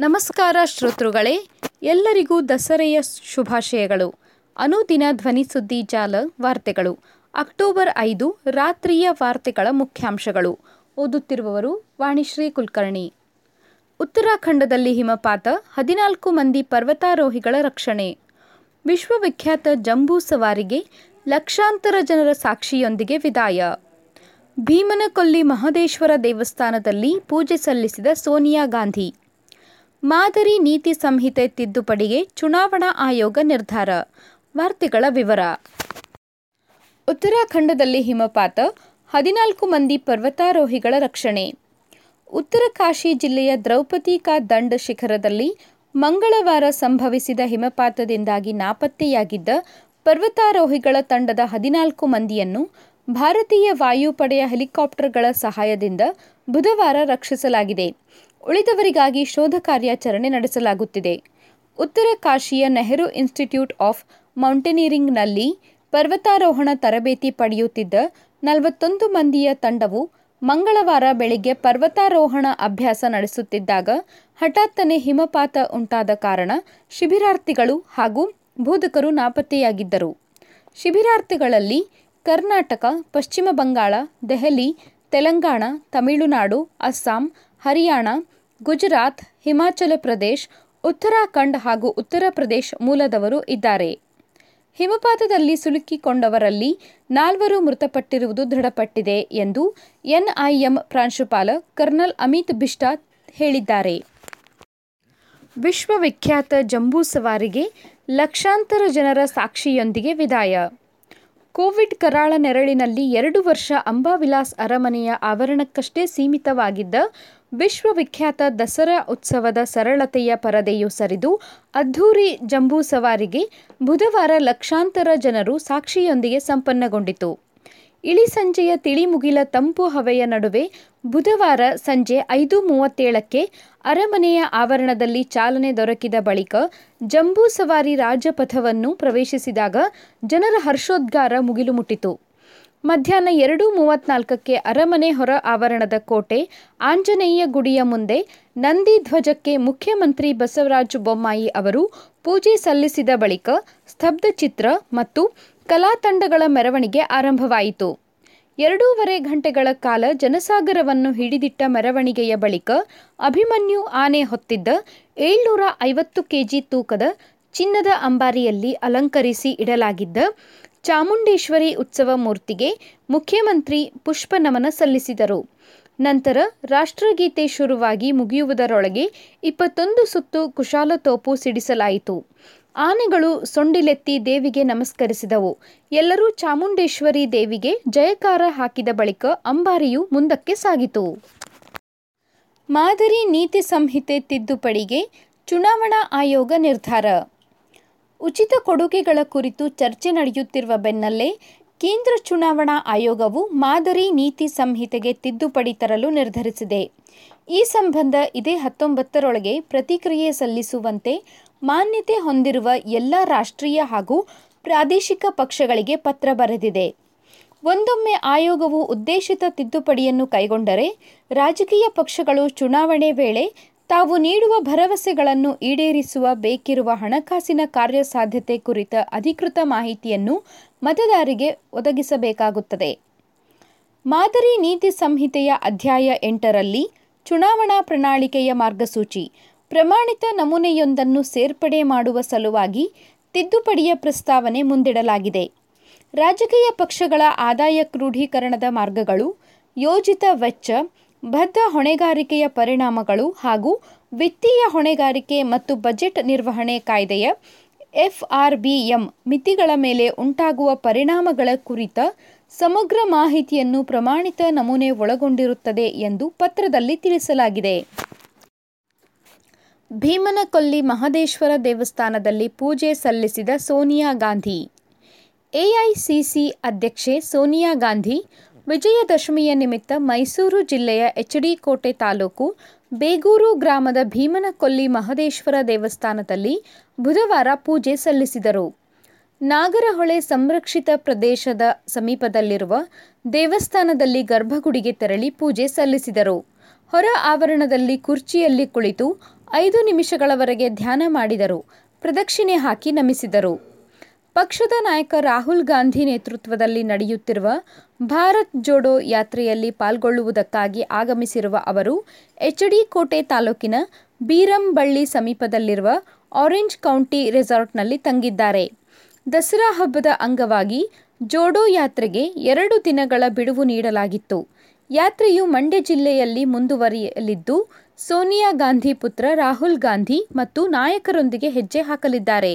ನಮಸ್ಕಾರ ಶ್ರೋತೃಗಳೇ, ಎಲ್ಲರಿಗೂ ದಸರೆಯ ಶುಭಾಶಯಗಳು. ಅನುದಿನ ಧ್ವನಿ ಸುದ್ದಿ ಜಾಲ ವಾರ್ತೆಗಳು. ಅಕ್ಟೋಬರ್ ಐದು, ರಾತ್ರಿಯ ವಾರ್ತೆಗಳ ಮುಖ್ಯಾಂಶಗಳು. ಓದುತ್ತಿರುವವರು ವಾಣಿಶ್ರೀ ಕುಲಕರ್ಣಿ. ಉತ್ತರಾಖಂಡದಲ್ಲಿ ಹಿಮಪಾತ, ಹದಿನಾಲ್ಕು ಮಂದಿ ಪರ್ವತಾರೋಹಿಗಳ ರಕ್ಷಣೆ. ವಿಶ್ವವಿಖ್ಯಾತ ಜಂಬೂ ಸವಾರಿಗೆ ಲಕ್ಷಾಂತರ ಜನರ ಸಾಕ್ಷಿಯೊಂದಿಗೆ ವಿದಾಯ. ಭೀಮನಕೊಲ್ಲಿ ಮಹದೇಶ್ವರ ದೇವಸ್ಥಾನದಲ್ಲಿ ಪೂಜೆ ಸಲ್ಲಿಸಿದ ಸೋನಿಯಾ ಗಾಂಧಿ. ಮಾದರಿ ನೀತಿ ಸಂಹಿತೆ ತಿದ್ದುಪಡಿಗೆ ಚುನಾವಣಾ ಆಯೋಗ ನಿರ್ಧಾರ. ವಾರ್ತೆಗಳ ವಿವರ. ಉತ್ತರಾಖಂಡದಲ್ಲಿ ಹಿಮಪಾತ, ಹದಿನಾಲ್ಕು ಮಂದಿ ಪರ್ವತಾರೋಹಿಗಳ ರಕ್ಷಣೆ. ಉತ್ತರ ಕಾಶಿ ಜಿಲ್ಲೆಯ ದ್ರೌಪದಿ ಕಾ ದಂಡ್ ಶಿಖರದಲ್ಲಿ ಮಂಗಳವಾರ ಸಂಭವಿಸಿದ ಹಿಮಪಾತದಿಂದಾಗಿ ನಾಪತ್ತೆಯಾಗಿದ್ದ ಪರ್ವತಾರೋಹಿಗಳ ತಂಡದ ಹದಿನಾಲ್ಕು ಮಂದಿಯನ್ನು ಭಾರತೀಯ ವಾಯುಪಡೆಯ ಹೆಲಿಕಾಪ್ಟರ್ಗಳ ಸಹಾಯದಿಂದ ಬುಧವಾರ ರಕ್ಷಿಸಲಾಗಿದೆ. ಉಳಿದವರಿಗಾಗಿ ಶೋಧ ಕಾರ್ಯಾಚರಣೆ ನಡೆಸಲಾಗುತ್ತಿದೆ. ಉತ್ತರ ಕಾಶಿಯ ನೆಹರು ಇನ್ಸ್ಟಿಟ್ಯೂಟ್ ಆಫ್ ಮೌಂಟೇನಿಯರಿಂಗ್ನಲ್ಲಿ ಪರ್ವತಾರೋಹಣ ತರಬೇತಿ ಪಡೆಯುತ್ತಿದ್ದ ನಲವತ್ತೊಂದು ಮಂದಿಯ ತಂಡವು ಮಂಗಳವಾರ ಬೆಳಿಗ್ಗೆ ಪರ್ವತಾರೋಹಣ ಅಭ್ಯಾಸ ನಡೆಸುತ್ತಿದ್ದಾಗ ಹಠಾತ್ತನೆ ಹಿಮಪಾತ ಉಂಟಾದ ಕಾರಣ ಶಿಬಿರಾರ್ಥಿಗಳು ಹಾಗೂ ಬೋಧಕರು ನಾಪತ್ತೆಯಾಗಿದ್ದರು. ಶಿಬಿರಾರ್ಥಿಗಳಲ್ಲಿ ಕರ್ನಾಟಕ, ಪಶ್ಚಿಮ ಬಂಗಾಳ, ದೆಹಲಿ, ತೆಲಂಗಾಣ, ತಮಿಳುನಾಡು, ಅಸ್ಸಾಂ ಹರಿಯಾಣ, ಗುಜರಾತ್, ಹಿಮಾಚಲ ಪ್ರದೇಶ್, ಉತ್ತರಾಖಂಡ್ ಹಾಗೂ ಉತ್ತರ ಪ್ರದೇಶ್ ಮೂಲದವರು ಇದ್ದಾರೆ. ಹಿಮಪಾತದಲ್ಲಿ ಸಿಲುಕಿಕೊಂಡವರಲ್ಲಿ ನಾಲ್ವರು ಮೃತಪಟ್ಟಿರುವುದು ದೃಢಪಟ್ಟಿದೆ ಎಂದು ಎನ್ಐಎಂ ಪ್ರಾಂಶುಪಾಲ ಕರ್ನಲ್ ಅಮಿತ್ ಬಿಷ್ಟಾ ಹೇಳಿದ್ದಾರೆ. ವಿಶ್ವವಿಖ್ಯಾತ ಜಂಬೂ ಸವಾರಿಗೆ ಲಕ್ಷಾಂತರ ಜನರ ಸಾಕ್ಷಿಯೊಂದಿಗೆ ವಿದಾಯ. ಕೋವಿಡ್ ಕರಾಳ ನೆರಳಿನಲ್ಲಿ ಎರಡು ವರ್ಷ ಅಂಬಾವಿಲಾಸ್ ಅರಮನೆಯ ಆವರಣಕ್ಕಷ್ಟೇ ಸೀಮಿತವಾಗಿದ್ದ ವಿಶ್ವವಿಖ್ಯಾತ ದಸರಾ ಉತ್ಸವದ ಸರಳತೆಯ ಪರದೆಯು ಸರಿದು ಅದ್ಧೂರಿ ಜಂಬೂ ಸವಾರಿಗೆ ಬುಧವಾರ ಲಕ್ಷಾಂತರ ಜನರು ಸಾಕ್ಷಿಯೊಂದಿಗೆ ಸಂಪನ್ನಗೊಂಡಿತು. ಇಳಿ ಸಂಜೆಯ ತಿಳಿಮುಗಿಲ ತಂಪು ಹವೆಯ ನಡುವೆ ಬುಧವಾರ ಸಂಜೆ ಐದು ಮೂವತ್ತೇಳಕ್ಕೆ ಅರಮನೆಯ ಆವರಣದಲ್ಲಿ ಚಾಲನೆ ದೊರಕಿದ ಬಳಿಕ ಜಂಬೂ ಸವಾರಿ ರಾಜಪಥವನ್ನು ಪ್ರವೇಶಿಸಿದಾಗ ಜನರ ಹರ್ಷೋದ್ಗಾರ ಮುಗಿಲು ಮುಟ್ಟಿತು. ಮಧ್ಯಾಹ್ನ ಎರಡು ಮೂವತ್ನಾಲ್ಕಕ್ಕೆ ಅರಮನೆ ಹೊರ ಆವರಣದ ಕೋಟೆ, ಆಂಜನೇಯ ಗುಡಿಯ ಮುಂದೆ ನಂದಿ ಧ್ವಜಕ್ಕೆ ಮುಖ್ಯಮಂತ್ರಿ ಬಸವರಾಜ ಬೊಮ್ಮಾಯಿ ಅವರು ಪೂಜೆ ಸಲ್ಲಿಸಿದ ಬಳಿಕ ಸ್ತಬ್ಧ ಚಿತ್ರ ಮತ್ತು ಕಲಾ ತಂಡಗಳ ಮೆರವಣಿಗೆ ಆರಂಭವಾಯಿತು. ಎರಡೂವರೆ ಗಂಟೆಗಳ ಕಾಲ ಜನಸಾಗರವನ್ನು ಹಿಡಿದಿಟ್ಟ ಮೆರವಣಿಗೆಯ ಬಳಿಕ ಅಭಿಮನ್ಯು ಆನೆ ಹೊತ್ತಿದ್ದ ಏಳ್ನೂರ ಐವತ್ತು ಕೆಜಿ ತೂಕದ ಚಿನ್ನದ ಅಂಬಾರಿಯಲ್ಲಿ ಅಲಂಕರಿಸಿ ಇಡಲಾಗಿದ್ದ ಚಾಮುಂಡೇಶ್ವರಿ ಉತ್ಸವ ಮೂರ್ತಿಗೆ ಮುಖ್ಯಮಂತ್ರಿ ಪುಷ್ಪ ನಮನ ಸಲ್ಲಿಸಿದರು. ನಂತರ ರಾಷ್ಟ್ರಗೀತೆ ಶುರುವಾಗಿ ಮುಗಿಯುವುದರೊಳಗೆ ಇಪ್ಪತ್ತೊಂದು ಸುತ್ತು ಕುಶಾಲ ತೋಪು ಸಿಡಿಸಲಾಯಿತು. ಆನೆಗಳು ಸೊಂಡಿಲೆತ್ತಿ ದೇವಿಗೆ ನಮಸ್ಕರಿಸಿದವು. ಎಲ್ಲರೂ ಚಾಮುಂಡೇಶ್ವರಿ ದೇವಿಗೆ ಜಯಕಾರ ಹಾಕಿದ ಬಳಿಕ ಅಂಬಾರಿಯು ಮುಂದಕ್ಕೆ ಸಾಗಿತು. ಮಾದರಿ ನೀತಿ ಸಂಹಿತೆ ತಿದ್ದುಪಡಿಗೆ ಚುನಾವಣಾ ಆಯೋಗ ನಿರ್ಧಾರ. ಉಚಿತ ಕೊಡುಗೆಗಳ ಕುರಿತು ಚರ್ಚೆ ನಡೆಯುತ್ತಿರುವ ಬೆನ್ನಲ್ಲೇ ಕೇಂದ್ರ ಚುನಾವಣಾ ಆಯೋಗವು ಮಾದರಿ ನೀತಿ ಸಂಹಿತೆಗೆ ತಿದ್ದುಪಡಿ ತರಲು ನಿರ್ಧರಿಸಿದೆ. ಈ ಸಂಬಂಧ ಇದೇ ಹತ್ತೊಂಬತ್ತರೊಳಗೆ ಪ್ರತಿಕ್ರಿಯೆ ಸಲ್ಲಿಸುವಂತೆ ಮಾನ್ಯತೆ ಹೊಂದಿರುವ ಎಲ್ಲ ರಾಷ್ಟ್ರೀಯ ಹಾಗೂ ಪ್ರಾದೇಶಿಕ ಪಕ್ಷಗಳಿಗೆ ಪತ್ರ ಬರೆದಿದೆ. ಒಂದೊಮ್ಮೆ ಆಯೋಗವು ಉದ್ದೇಶಿತ ತಿದ್ದುಪಡಿಯನ್ನು ಕೈಗೊಂಡರೆ ರಾಜಕೀಯ ಪಕ್ಷಗಳು ಚುನಾವಣೆ ವೇಳೆ ತಾವು ನೀಡುವ ಭರವಸೆಗಳನ್ನು ಈಡೇರಿಸುವ ಬೇಕಿರುವ ಹಣಕಾಸಿನ ಕಾರ್ಯಸಾಧ್ಯತೆ ಕುರಿತ ಅಧಿಕೃತ ಮಾಹಿತಿಯನ್ನು ಮತದಾರರಿಗೆ ಒದಗಿಸಬೇಕಾಗುತ್ತದೆ. ಮಾದರಿ ನೀತಿ ಸಂಹಿತೆಯ ಅಧ್ಯಾಯ ಎಂಟರಲ್ಲಿ ಚುನಾವಣಾ ಪ್ರಣಾಳಿಕೆಯ ಮಾರ್ಗಸೂಚಿ, ಪ್ರಮಾಣಿತ ನಮೂನೆಯೊಂದನ್ನು ಸೇರ್ಪಡೆ ಮಾಡುವ ಸಲುವಾಗಿ ತಿದ್ದುಪಡಿಯ ಪ್ರಸ್ತಾವನೆ ಮುಂದಿಡಲಾಗಿದೆ. ರಾಜಕೀಯ ಪಕ್ಷಗಳ ಆದಾಯ ಕ್ರೋಢೀಕರಣದ ಮಾರ್ಗಗಳು ಯೋಜಿತ ವೆಚ್ಚ ಬದ್ಧ ಹೊಣೆಗಾರಿಕೆಯ ಪರಿಣಾಮಗಳು ಹಾಗೂ ವಿತ್ತೀಯ ಹೊಣೆಗಾರಿಕೆ ಮತ್ತು ಬಜೆಟ್ ನಿರ್ವಹಣೆ ಕಾಯ್ದೆಯ ಎಫ್ಆರ್ಬಿಎಂ ಮಿತಿಗಳ ಮೇಲೆ ಉಂಟಾಗುವ ಪರಿಣಾಮಗಳ ಕುರಿತ ಸಮಗ್ರ ಮಾಹಿತಿಯನ್ನು ಪ್ರಮಾಣಿತ ನಮೂನೆ ಒಳಗೊಂಡಿರುತ್ತದೆ ಎಂದು ಪತ್ರದಲ್ಲಿ ತಿಳಿಸಲಾಗಿದೆ. ಭೀಮನಕೊಲ್ಲಿ ಮಹದೇಶ್ವರ ದೇವಸ್ಥಾನದಲ್ಲಿ ಪೂಜೆ ಸಲ್ಲಿಸಿದ ಸೋನಿಯಾ ಗಾಂಧಿ. ಎಐಸಿಸಿ ಅಧ್ಯಕ್ಷೆ ಸೋನಿಯಾ ಗಾಂಧಿ ವಿಜಯದಶಮಿಯ ನಿಮಿತ್ತ ಮೈಸೂರು ಜಿಲ್ಲೆಯ ಎಚ್ಡಿ ಕೋಟೆ ತಾಲೂಕು ಬೇಗೂರು ಗ್ರಾಮದ ಭೀಮನಕೊಲ್ಲಿ ಮಹದೇಶ್ವರ ದೇವಸ್ಥಾನದಲ್ಲಿ ಬುಧವಾರ ಪೂಜೆ ಸಲ್ಲಿಸಿದರು. ನಾಗರಹೊಳೆ ಸಂರಕ್ಷಿತ ಪ್ರದೇಶದ ಸಮೀಪದಲ್ಲಿರುವ ದೇವಸ್ಥಾನದಲ್ಲಿ ಗರ್ಭಗುಡಿಗೆ ತೆರಳಿ ಪೂಜೆ ಸಲ್ಲಿಸಿದರು. ಹೊರ ಆವರಣದಲ್ಲಿ ಕುರ್ಚಿಯಲ್ಲಿ ಕುಳಿತು ಐದು ನಿಮಿಷಗಳವರೆಗೆ ಧ್ಯಾನ ಮಾಡಿದರು. ಪ್ರದಕ್ಷಿಣೆ ಹಾಕಿ ನಮಿಸಿದರು. ಪಕ್ಷದ ನಾಯಕ ರಾಹುಲ್ ಗಾಂಧಿ ನೇತೃತ್ವದಲ್ಲಿ ನಡೆಯುತ್ತಿರುವ ಭಾರತ್ ಜೋಡೋ ಯಾತ್ರೆಯಲ್ಲಿ ಪಾಲ್ಗೊಳ್ಳುವುದಕ್ಕಾಗಿ ಆಗಮಿಸಿರುವ ಅವರು ಎಚ್ಡಿ ಕೋಟೆ ತಾಲೂಕಿನ ಬೀರಂಬಳ್ಳಿ ಸಮೀಪದಲ್ಲಿರುವ ಆರೆಂಜ್ ಕೌಂಟಿ ರೆಸಾರ್ಟ್ನಲ್ಲಿ ತಂಗಿದ್ದಾರೆ. ದಸರಾ ಹಬ್ಬದ ಅಂಗವಾಗಿ ಜೋಡೋ ಯಾತ್ರೆಗೆ ಎರಡು ದಿನಗಳ ಬಿಡುವು ನೀಡಲಾಗಿತ್ತು. ಯಾತ್ರೆಯು ಮಂಡ್ಯ ಜಿಲ್ಲೆಯಲ್ಲಿ ಮುಂದುವರಿಯಲಿದ್ದು, ಸೋನಿಯಾ ಗಾಂಧಿ ಪುತ್ರ ರಾಹುಲ್ ಗಾಂಧಿ ಮತ್ತು ನಾಯಕರೊಂದಿಗೆ ಹೆಜ್ಜೆ ಹಾಕಲಿದ್ದಾರೆ.